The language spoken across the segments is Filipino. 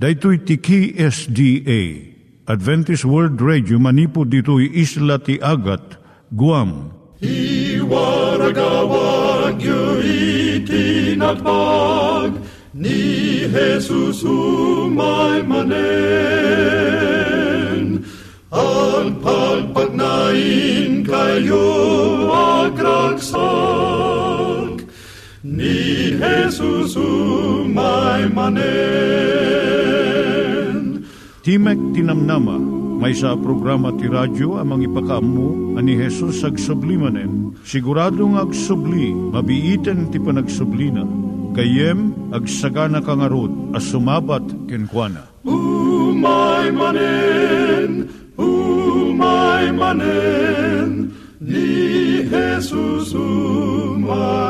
Daitui tiki SDA Adventist World Radio manipud ditui isla ti Agat Guam. I waragawag yu ni Jesus umay manen ang pagpagnain kayo agkansak ni Jesus umay manen. Timek Tinamnama, may sa programa ti radyo amang ipakaamu ani Hesus ag sublimanen. Siguradong ag subli, mabiiten ti panagsublina. Kayem ag sagana kangarot as sumabat kenkwana. Umay manen, umay manen, ni Jesus umay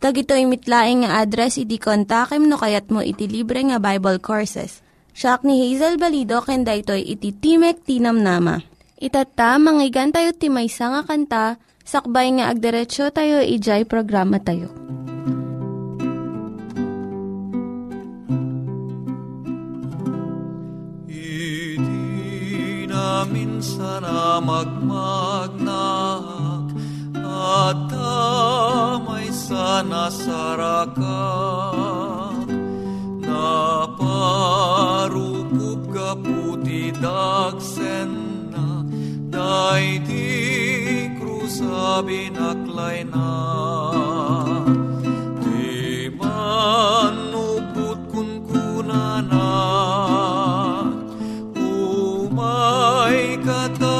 Tag ito'y mitlaing nga address, iti kontakem no kayat mo iti libre nga Bible Courses. Siya ni Hazel Balido, ken daytoy iti Timek Tinam Nama. Itata, manggigan tayo timaysa nga kanta, sakbay nga agderetsyo tayo, ijay programa tayo. Iti namin sana magmagnak damay sana sarakan Naparukup ka puti dagsen na. Dai di krusabi naklay na. Di manuput kun kunana Umay kata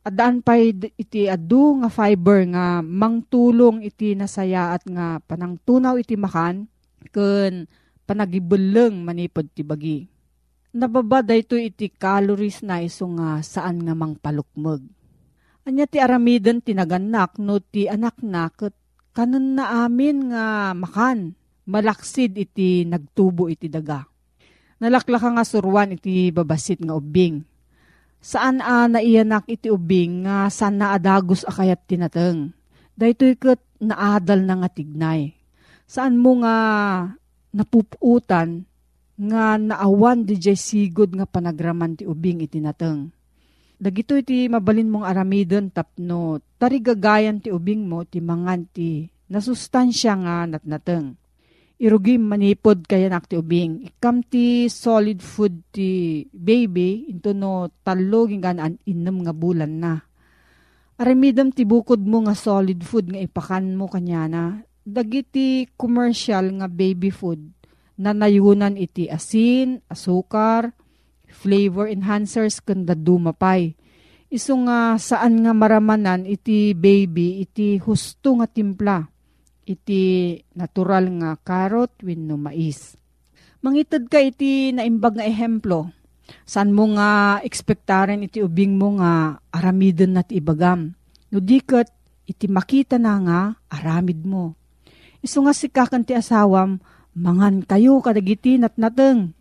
Addaan pay d- iti adu nga fiber nga mangtulong iti nasayaat nga panangtunaw iti makan ken panagibeleng manipod ti bagi. nababa dayto iti calories na iso nga saan nga mang palukmeg. Anya ti aramiden tinaganak no ti anak na ket kanon na amin nga makan malaksid iti nagtubo iti daga. Nalaklaka nga surwan iti babasit nga ubing. Saan a naiyanak iti ubing nga saan na adagos akayat tinateng. Daytoy ket naadal na nga tignay. Saan mo nga napuputan nga naawan di jay sigod nga panagraman ti ubing iti nateng. Dagito iti mabalin mong aramidon tapno tarigagayan ti ubing mo ti mangan ti nasustansya nga natnateng. Irugi manipod kaya nak ti ubing. Ikam ti solid food ti baby into no talo gingan inom nga bulan na. Aramidam ti bukod mo nga solid food nga ipakan mo kanya na. Dagiti commercial nga baby food na nayunan iti asin, asukar, flavor enhancers kanda dumapay. Iso nga saan nga maramanan iti baby iti husto nga timpla iti natural nga carrot wenno mais. Mangitad ka iti naimbag nga ehemplo. San mo nga ekspektaren iti ubing mo nga aramidon na ti ibagam. No diket iti makita na nga aramid mo. Iso nga si kakan ti asawam, mangan kayo kadagiti natnateng.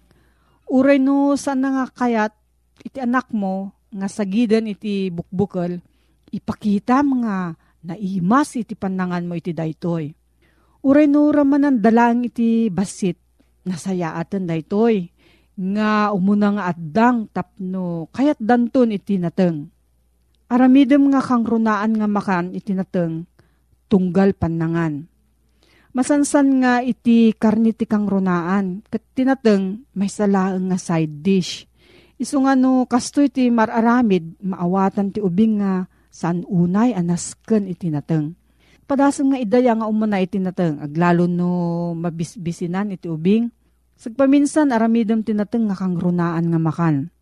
Uray no saan nga kayat iti anak mo nga sagidan iti bukbukal, ipakita mga naimas iti panangan mo iti daytoy. Uray no raman ang dalang iti basit, nasayaatan daytoy, nga umuna nga addang tapno kayat danton iti nateng. Aramidem nga kang runaan nga makan iti nateng, tunggal panangan. Masansan nga iti karniti kang runaan, kat tinateng may salaang nga side dish. Iso nga no, kasto iti mararamid, maawatan ti ubing nga san unay anasken iti nateng. Padasam nga idaya nga umuna iti nateng, aglalo no mabisbisinan iti ubing. Sagpaminsan aramidem tinateng nga kang runaan nga makan.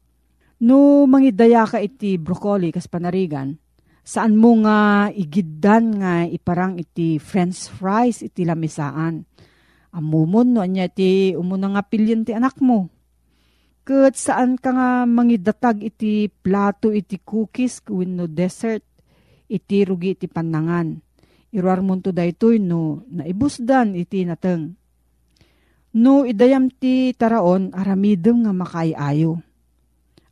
No mangidaya ka iti broccoli kas panarigan, saan mo nga igiddan nga iparang iti french fries iti lamisaan. Amumon no anya ti umuna nga pilyan ti anak mo. Kat saan ka nga mangidatag iti plato iti cookies no dessert iti rugi iti panangan. Iruar mo to daytoy no naibusdan iti nateng. No idayam ti taraon aramidem nga makaayayo.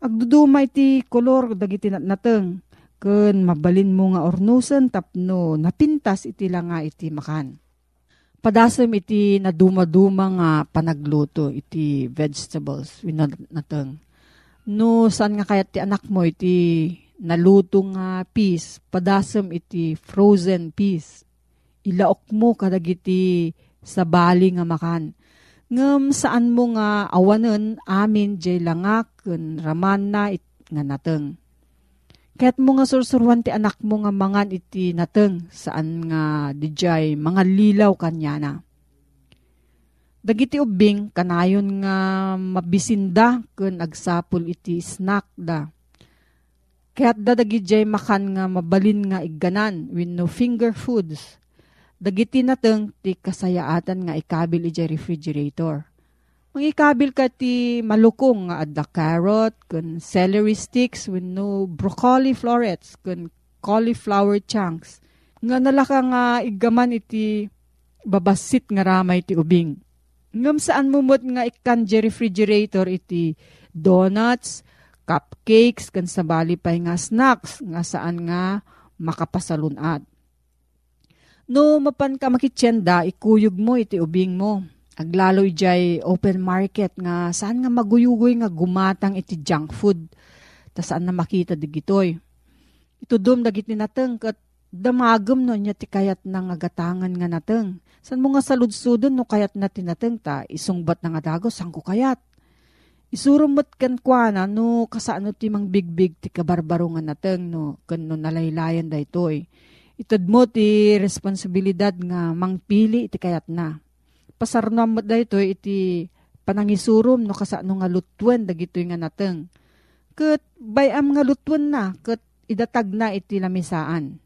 Agduduma iti kolor dagiti nateng ken mabalin mo nga ornusan tapno napintas iti lang nga iti makan. Padasem iti naduma-duma nga panagluto iti vegetables nateng. No saan nga kayat ti anak mo iti naluto nga peas, padasem iti frozen peas. Ilaok mo kadagiti sa bali nga makan. Ngem saan mo nga awanen amin jay langak ken raman na it, nga nateng. Kaya't mo nga sursurwan ti anak mo nga mangan iti nateng saan nga dijay mga lilaw kanya na. Dagiti ubing kanayon nga mabisinda ken agsapol iti snack da. Kaya't dadagi jay makan nga mabalin nga igganan with no finger foods. Dagiti nateng ti kasayaatan nga ikabil iti refrigerator. Mangikabil ka ti malukong nga adda carrot, kun celery sticks, with no broccoli florets, kun cauliflower chunks. Nga nalaka nga igaman iti babasit nga ramay ti ubing. Ngam saan mumot nga ikan refrigerator iti donuts, cupcakes, kan sabali pay nga snacks, nga saan nga makapasalunad. No mapan ka makitsenda, ikuyog mo iti ubing mo Aglalo jay open market nga saan nga maguyugoy nga gumatang iti junk food. Ta saan na makita digitoy. Ito dum dagiti nateng kat damagem no niya ti kayat na nga gatangan nga nateng. San mo nga saludsudon no kayat na tinateng ta isungbat na nga dago saan ko kayat. Isurumot kan kwa na no kasano ti mang bigbig ti kabarbaro nga nateng no kan no nalaylayan da itoy. Itad mo ti responsibilidad nga mangpili iti kayat na pasarnam mo dayto iti panangisurum no kasano nga lutwen dagito nga nateng. Ket bayam nga lutwen na ket idatag na iti lamisaan.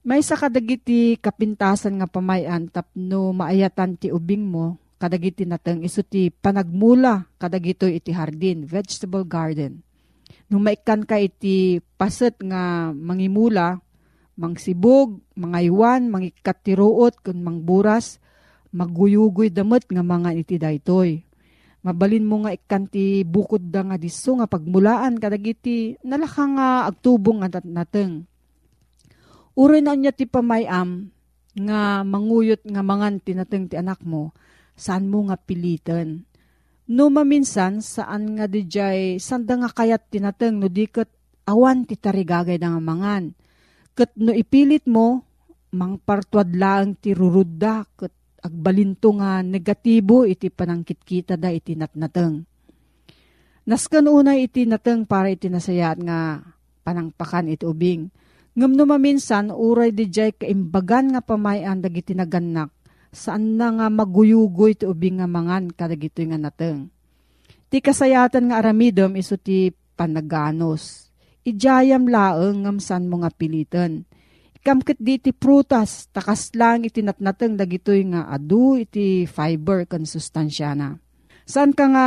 May sa kadagiti kapintasan nga pamayan tapno maayatan ti ubing mo kadagiti nateng iso ti panagmula kadagito iti hardin, vegetable garden. Nung maikan ka iti paset nga mangimula, mangsibog, mangaywan, mangikatiruot, kun mangburas, maguyugoy damot nga mga iti daytoy. Mabalin mo nga ikanti bukod da nga diso nga pagmulaan kadagiti nalaka nga agtubong nga nateng. Uray na niya ti pamayam nga manguyot nga mangan tinateng ti anak mo, saan mo nga pilitan. No maminsan, saan nga di jay, sanda nga kayat tinateng no diket awan ti tarigagay nga mangan. Kat no ipilit mo, mangpartuad lang ti rurudda, kat agbalinto nga negatibo iti panangkitkita da iti natnateng. Naskan una iti nateng para iti nasayat nga panangpakan iti ubing. Ngam maminsan, uray di jay kaimbagan nga pamayan dagiti naganak, saan na nga maguyugoy ti ubing nga mangan kadagito nga nateng. Ti kasayatan nga aramidom iso ti panaganos. Ijayam laeng ngam san mo nga Kamkit di iti prutas, takas lang iti natnateng dagitoy nga adu iti fiber kan sustansya na. San ka nga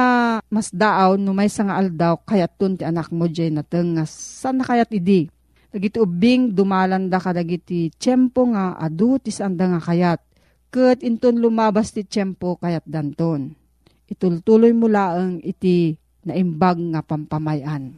mas daaw no may nga aldaw kayat tun ti anak mo jay nateng nga san na kayat idi. Dagiti ubing dumalanda ka dagiti tiyempo nga adu ti sanda nga kayat. Kat inton lumabas ti tiyempo kayat danton. Itultuloy mo laeng iti naimbag nga pampamayan.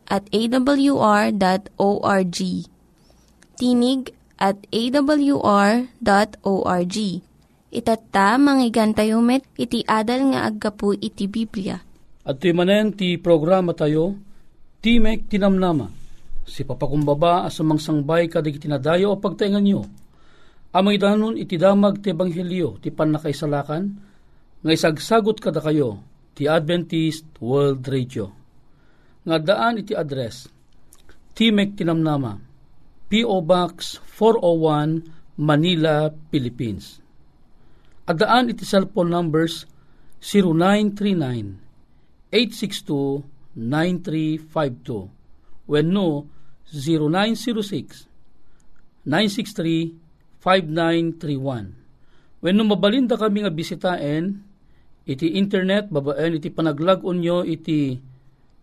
at awr.org. Tinig at awr.org. Itatta, manggigan tayo met, iti adal nga aggapu iti Biblia. At ti manen ti programa tayo, Timek Tinamnama, si papakumbaba asamang sangbay kadig tinadayo o pagtaingan nyo. Amay danon iti damag ti Ebanghelyo, ti panakaisalakan, nga isagsagot kada kayo, ti Adventist World Radio nga daan iti address Timek Tinamnama P.O. Box 401 Manila, Philippines. At daan iti cellphone numbers 0939-862-9352 when no 0906-963-5931. When no mabalinda kami nga bisitaen, iti internet, babaen, iti panaglag nyo, iti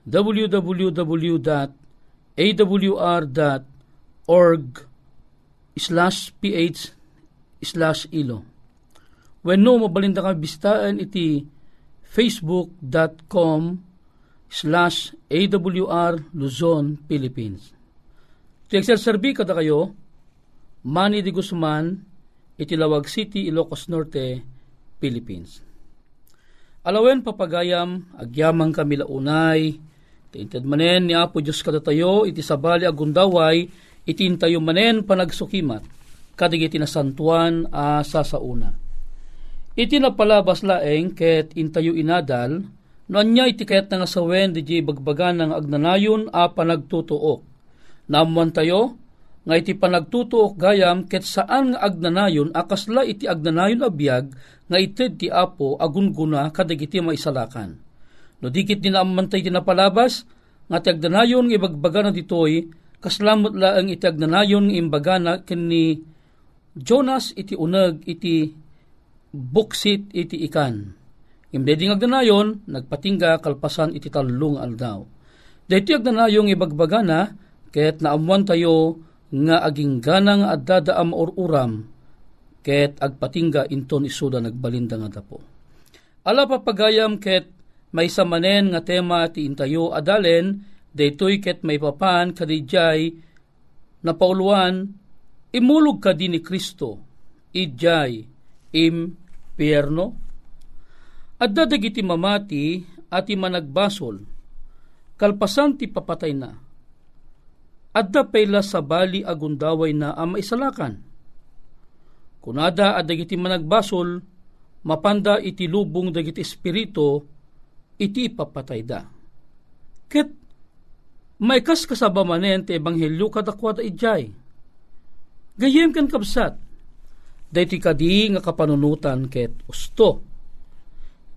www.awr.org slash ph slash ilo. When no, mabalinda kami bistaan iti facebook.com slash awr Luzon, Philippines. Iti serbi kada kayo, Manny de Guzman, iti Lawag City, Ilocos Norte, Philippines. Alawen papagayam, agyamang kami launay, Tinted manen ni Apo Diyos kadatayo, iti sabali agundaway, itintayo manen panagsukimat, kadig iti nasantuan a sasauna. Iti napalabas laeng ket intayo inadal, no anya iti kayat nga sawen di bagbagan ng agnanayon a panagtutuok. Namuan tayo, nga iti panagtutuok gayam ket saan nga agnanayon akasla iti agnanayon abiyag nga ited ti apo agunguna kadag iti maisalakan No dikit din amantay tinapalabas, nga ti agdanayon nga ibagbaga na ditoy, kaslamot laang iti agdanayon nga imbaga na kini Jonas iti unag iti buksit iti ikan. Imbeding agdanayon, nagpatingga kalpasan iti talong aldaw. Dahiti agdanayon ibagbaga na, ket naamuan tayo nga aging ganang at dadaam or uram, ket agpatingga inton isuda nagbalinda nga dapo. Ala papagayam ket may samanen nga tema ti intayo adalen, daytoy ket may papan kadijay na pauluan, imulog ka din ni Kristo, idjay, impierno. At dadagiti mamati at managbasol, kalpasan ti papatay na. Adda payla sa bali agundaway na ang maisalakan. Kunada adagiti managbasol, mapanda iti lubong dagiti espiritu iti papatay da. Ket may kas kasaba manen ti ebanghelyo kadakwada ijay. Gayem kan kabsat, dayti kadi nga kapanunutan ket usto.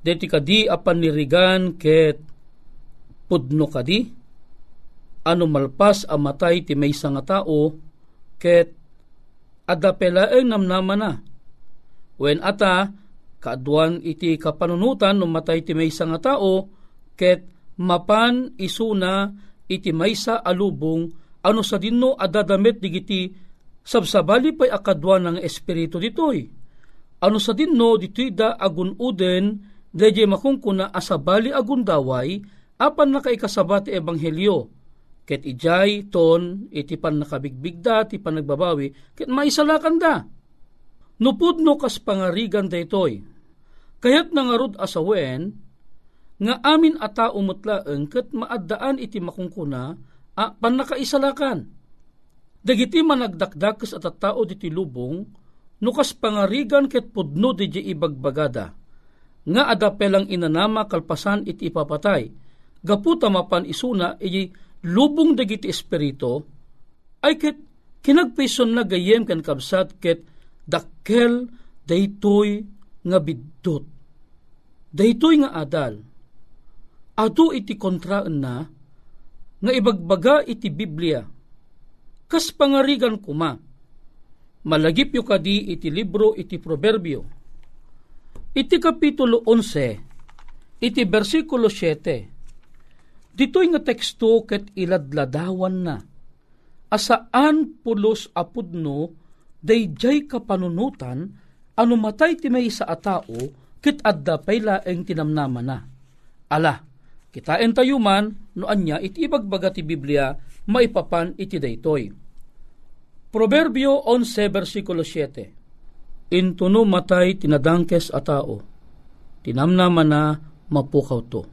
Dayti kadi apan nirigan ket pudno kadi, ano malpas a matay ti may nga tao, ket adapelaeng namnama na. When ata, kaaduan iti kapanunutan no matay ti maysa nga tao, ket mapan isuna iti maysa alubong ano sa dinno adadamet digiti sabsabali pay akadwan ng espiritu ditoy. Ano sa dinno ditoy da agun uden deje makungkuna asabali agun daway apan nakaikasabat ti ebanghelyo ket ijay ton iti pan nakabigbigda ti panagbabawi ket maisalakan da. Nupudno kas pangarigan daytoy. Kayat nangarod asawen, nga amin ata umutlaeng ket maaddaan iti makungkuna a panakaisalakan. Dagiti managdakdakas at tao diti lubong, nukas pangarigan ket pudno di ibagbagada. Nga adapelang inanama kalpasan iti ipapatay. Gaputa mapan isuna iti lubong dagiti espirito, ay ket kinagpison na gayem kan kabsat ket dakkel daytoy nga biddot. Daytoy nga adal, ato iti kontraan na, nga ibagbaga iti Biblia. Kas pangarigan kuma, malagip yu kadi iti libro iti proverbio. Iti kapitulo 11, iti versikulo 7, dito'y nga teksto ket iladladawan na, asaan pulos apudno, dayjay kapanunutan, ano matay ti may sa atao, kit adda pay laeng tinamnama na. Ala, Kitain tayo man, no anya iti ibagbaga ti Biblia, maipapan iti daytoy. Proverbio 11 versikulo 7 Intuno matay tinadangkes a tao, tinamnama na mapukaw to.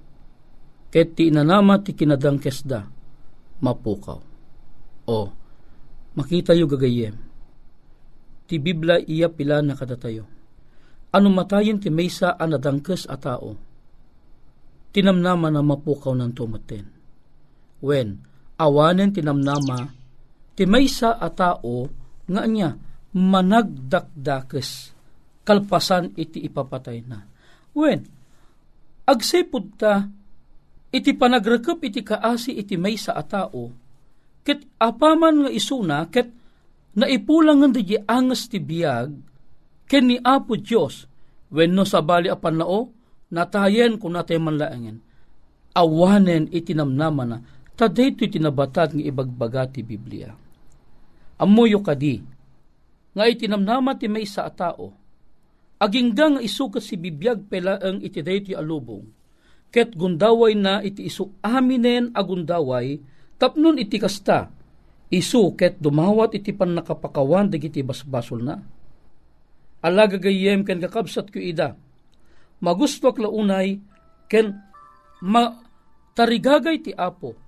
Ket ti inanama ti kinadangkes da, mapukaw. O, makita yu gagayem. Ti Biblia iya pila na kadatayo. Ano matayin ti maysa anadangkes a tao, tinamnama na mapukaw ng tumaten. When, awanen tinamnama, ti maysa a tao nga niya managdakdakes, kalpasan iti ipapatay na. When, agsipod ta, iti panagrekep iti kaasi iti maysa a tao, ket apaman nga isuna, ket naipulang nga di angas ti biyag, ken ni Apo Diyos, when no sabali apan nao, natayen kung natay manlaangen, awanen itinamnama na, taday ito'y tinabatad ng ibagbaga ti Biblia. Amuyo kadi, nga itinamnama ti may sa tao, agingga nga isukat si bibiyag pelaang iti ti alubong, ket gundaway na iti isu aminen agundaway, tapnon iti kasta, isu ket dumawat iti pan nakapakawan dagiti basbasol na. Alagagayem ken kakabsat ko ida, magusto launay ken ma tarigagay ti Apo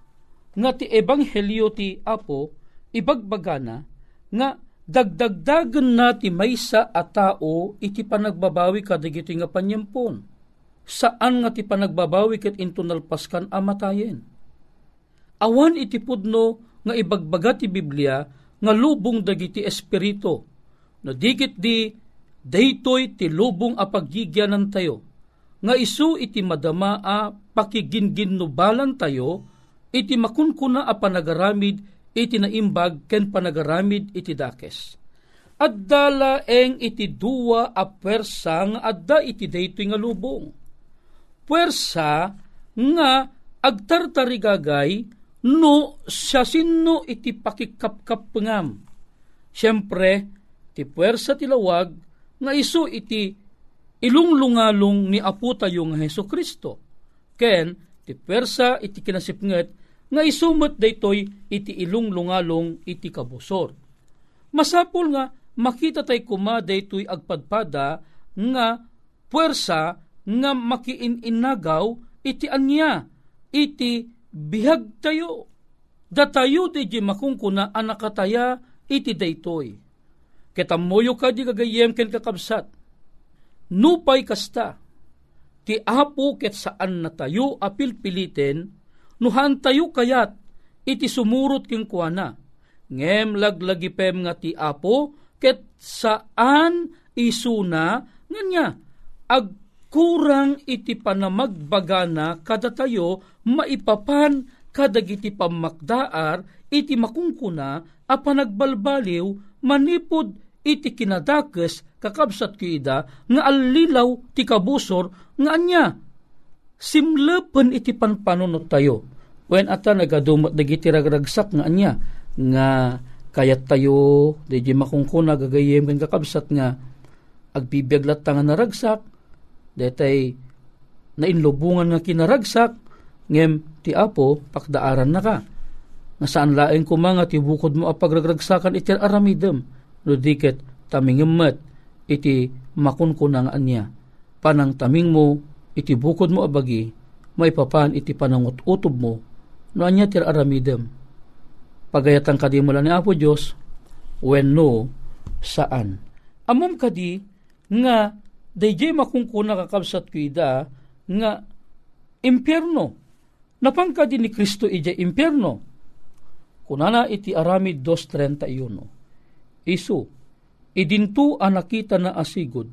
nga ti ebanghelyo ti Apo ibagbagana nga dagdagdagan na ti maysa a tao iti panagbabawi kadigiti nga panyempon. Saan nga ti panagbabawi ket into nalpaskan amatayen. Awan iti pudno nga ibagbaga ti Biblia nga lubong dagiti espiritu. No digit di daytoy ti lubong a paggigyanan tayo, nga isu iti madama a pakiginginnubalan tayo, iti makunkuna a panagaramid iti naimbag ken panagaramid iti dakes. Addala eng iti duwa a pwersa nga adda iti daytoy nga lubong. Pwersa nga agtartarigagay no siya sinno iti pakikapkap pengam. Siyempre, ti pwersa tilawag nga isu iti ilunglungalong ni Apo tayo nga Heso Kristo. Ken, ti persa iti kinasipnget nga isumot daytoy iti ilunglungalong iti kabusor. Masapul nga makita tay kuma daytoy agpadpada nga puwersa nga makiininagaw iti anya iti bihag tayo. Datayo di makungkuna anakataya iti daytoy Ketamoyo ka di gagayem ken kakabsat. nupay kasta, ti apo ket saan na tayo apil piliten, nuhan tayo kayat, iti sumurot king kuana, ngem laglagipem nga ti apo, ket saan isuna, nga niya, agkurang iti panamagbagana kada tayo maipapan kadagiti pamakdaar iti makungkuna a panagbalbaliw manipod iti kinadakes kakabsat ko ida nga alilaw ti kabusor nga anya. Simlepen iti panpanunot tayo. When ata nagadumat dagiti ragragsak nga anya nga kayat tayo di makungkuna gagayem kan kakabsat nga agbibiyaglat nga naragsak detay na inlubungan nga kinaragsak ngem ti apo pakdaaran na ka. Nga saan laeng kumanga ti bukod mo apagragragsakan iti aramidem? No diket tamingemet iti makunkunang anya panang taming mo iti bukod mo abagi maipapan iti panangot utob mo no anya ti aramidem? Pagayatan kadi mula ni Apo Dios when no saan? Amom kadi nga dayjay makungkuna kakabsat ko ida nga impyerno napangka din ni Kristo ija impyerno. Kunana iti aramid 2.31 isu idintu ang nakita na asigod.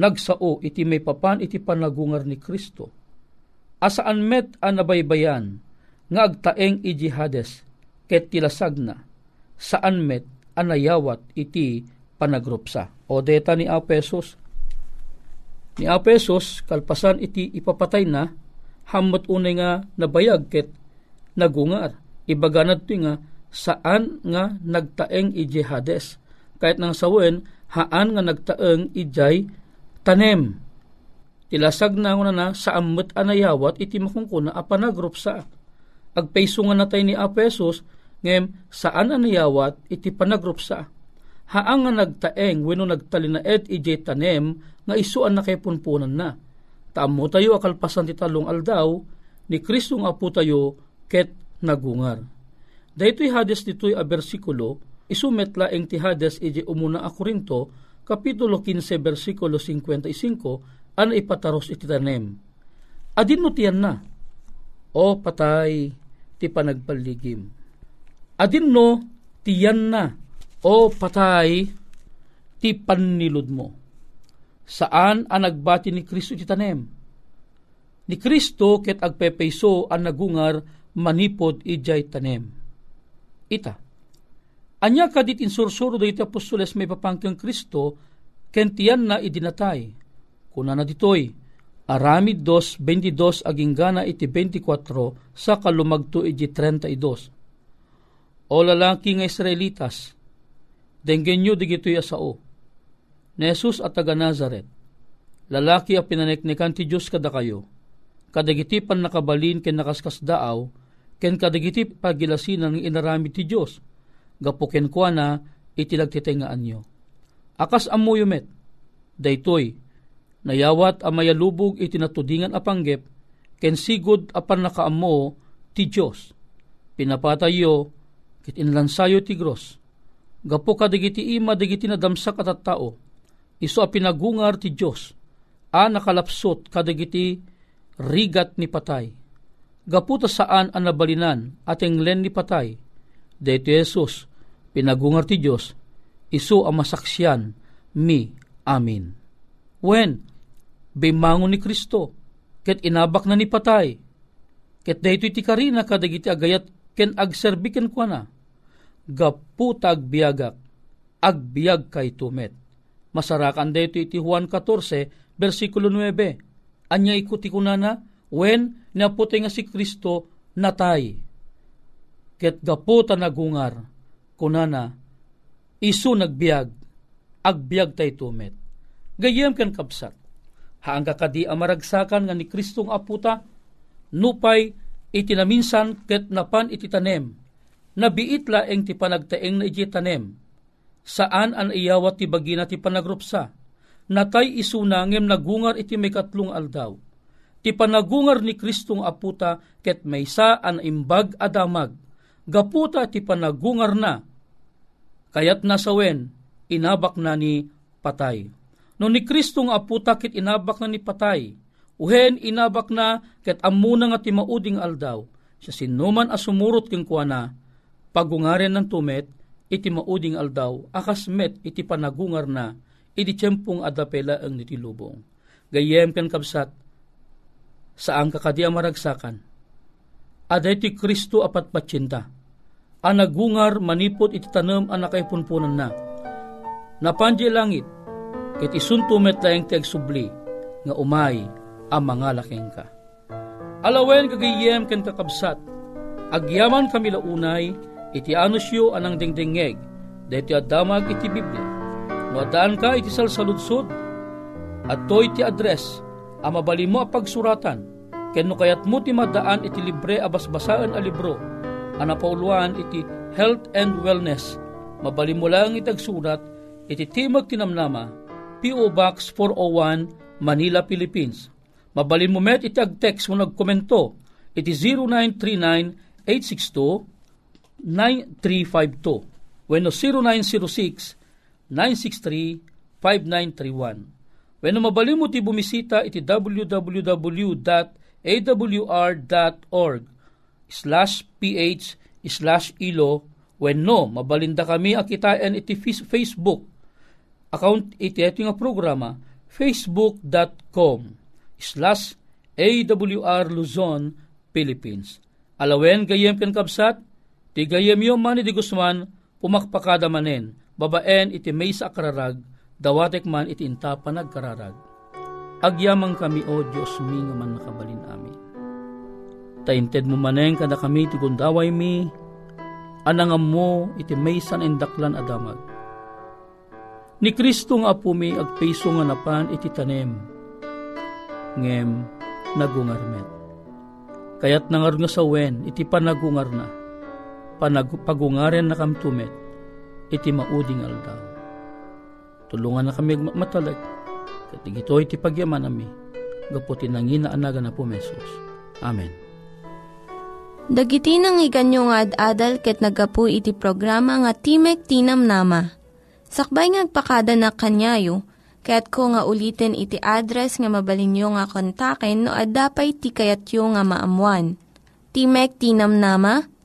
Nagsao iti may papan iti panagungar ni Kristo. Asaan met ang nabaybayan? Nga agtaeng iji hades ket tilasag na saan met anayawat iti panagrupsa o deta ni Apesos. Ni Apesos, kalpasan iti ipapatay na, hamot unay nga nabayag ket nagungar. Ibaganad to nga, saan nga nagtaeng ije Hades. Kahit nang sawen, haan nga nagtaeng ijay tanem. Tilasag na nga na sa amot anayawat iti makungkuna a panagrupsa. Agpayso nga natay ni Apesos, ngem saan anayawat iti panagrupsa haang nga nagtaeng wenno nagtalinaed ije tanem nga isuan na kay punpunan na. Taamo tayo akalpasan ti talong aldaw ni Kristo nga apo tayo ket nagungar. Daytoy hades ditoy a bersikulo isumet laeng ti hades ije umuna a Korinto kapitulo 15 bersikulo 55 an ipataros iti tanem. Adin no tiyan na o patay ti panagpaligim. Adin no tiyan na o patay ti panilod mo. Saan ang nagbati ni Kristo ti tanem? Ni Kristo ket agpepeiso ang nagungar manipod ijay tanem. Ita. Anya kadit insursuro do iti apostoles may papangkang Kristo kentiyan na idinatay. Kuna na ditoy, aramid dos 22 aging gana iti 24 sa kalumagto iti 32. O lalaki nga Israelitas, Denggen nyo digito'y asao. Ni Jesus at taga Nazaret, lalaki a pinaneknekan ti Diyos kada kayo, kadagiti pan nakabalin ken nakaskas daaw, ken kadagiti pagilasinan ng inarami ti Diyos, gapo ken kwa na itilagtitengaan nyo. Akas amuyo met, daytoy, nayawat a mayalubog itinatudingan a panggep, ken sigod apan nakaamo ti Diyos. Pinapatayo, kit inlansayo ti gros, Gapo ka digiti ima digiti na damsak at tao. Iso a pinagungar ti Diyos. A nakalapsot kadagiti rigat ni patay. Gapo ta saan ang nabalinan at len ni patay. Dito Jesus, pinagungar ti Diyos. Iso ang masaksyan mi. Amin. When, bimangon ni Kristo, ket inabak na ni patay, ket dayto iti karina kadagiti agayat ken agserbiken kwa na gaputa agbiagak, agbiag kay tumet. Masarakan dito iti Juan 14, versikulo 9. Anya ikuti kunana, when naputi nga si Kristo natay. Ket gaputa nagungar, kunana, isu nagbiag, agbiag tay tumet. Gayem ken kapsat, haang kakadi amaragsakan nga ni Kristong aputa, nupay itinaminsan ket napan ititanem, nabiit laeng ti panagtaeng na iti tanem. Saan an iyawat ti bagina ti panagrupsa? Natay isunangem nagungar iti may katlong aldaw. Ti panagungar ni Kristong aputa ket maysa an imbag adamag. Gaputa ti panagungar na. Kayat nasawen, inabak na ni patay. No ni Kristo nga aputa kit inabak na ni patay, uhen inabak na ket amuna nga ti mauding aldaw, siya sinuman asumurot keng kuana, pagungaren ng tumet, iti mauding aldaw, akas met iti panagungar na, iti tiyempong adapela ang nitilubong. Gayem ken kabsat, saan kakadia maragsakan, aday ti Kristo apat patsinta, anagungar manipot iti tanem anakay punpunan na, napanje langit, ket isuntumet laeng ti agsubli, nga umay ang ka. Alawen kagayem ken kakabsat, agyaman kami launay, iti anusyo anang dingdingeg, deti adamag iti Biblia. No ka iti salsaludsod, at to iti address, ang mabali mo pagsuratan, ken no kayat mo ti madaan iti libre abasbasaan a libro, anapauluan iti health and wellness, mabali mo lang itagsurat, iti Timog Tinamnama, P.O. Box 401, Manila, Philippines Mabalin mo met iti ag-text mo nagkomento. Iti 0939-862-9352. When 0906-963-5931. When mabalin mo ti bumisita iti www.awr.org slash ph slash ilo when no, mabalinda kami akitain iti Facebook account iti ito nga programa facebook.com slash AWR Luzon, Philippines. Alawen gayem ken kapsat, ti gayem yo man di Guzman, pumakpakada manen, babaen iti may sa akararag, dawatek man iti inta panagkararag. Agyamang kami o Diyos mi nga man nakabalin amin. Tainted mo manen kada kami ti gundaway mi, anangam mo iti may san indaklan adamag. Ni Kristo nga po mi agpeso nga napan iti tanem, ngem nagungar met. Kayat nangar nga sa wen, iti panagungar na, panag, pagungaren na kam tumet, iti mauding aldaw. Tulungan na kami matalag, katig ito iti pagyaman nami, gaputi nangina anaga na po mesos. Amen. Dagiti nang iganyo nga ad-adal ket nagapu iti programa nga Timek Tinam Nama. Sakbay ngagpakada na kanyayo, Kaya't ko nga ulitin iti address nga mabalinyo nga kontaken no ad-dapay tikayatyo nga maamuan. Timek Tinam Nama,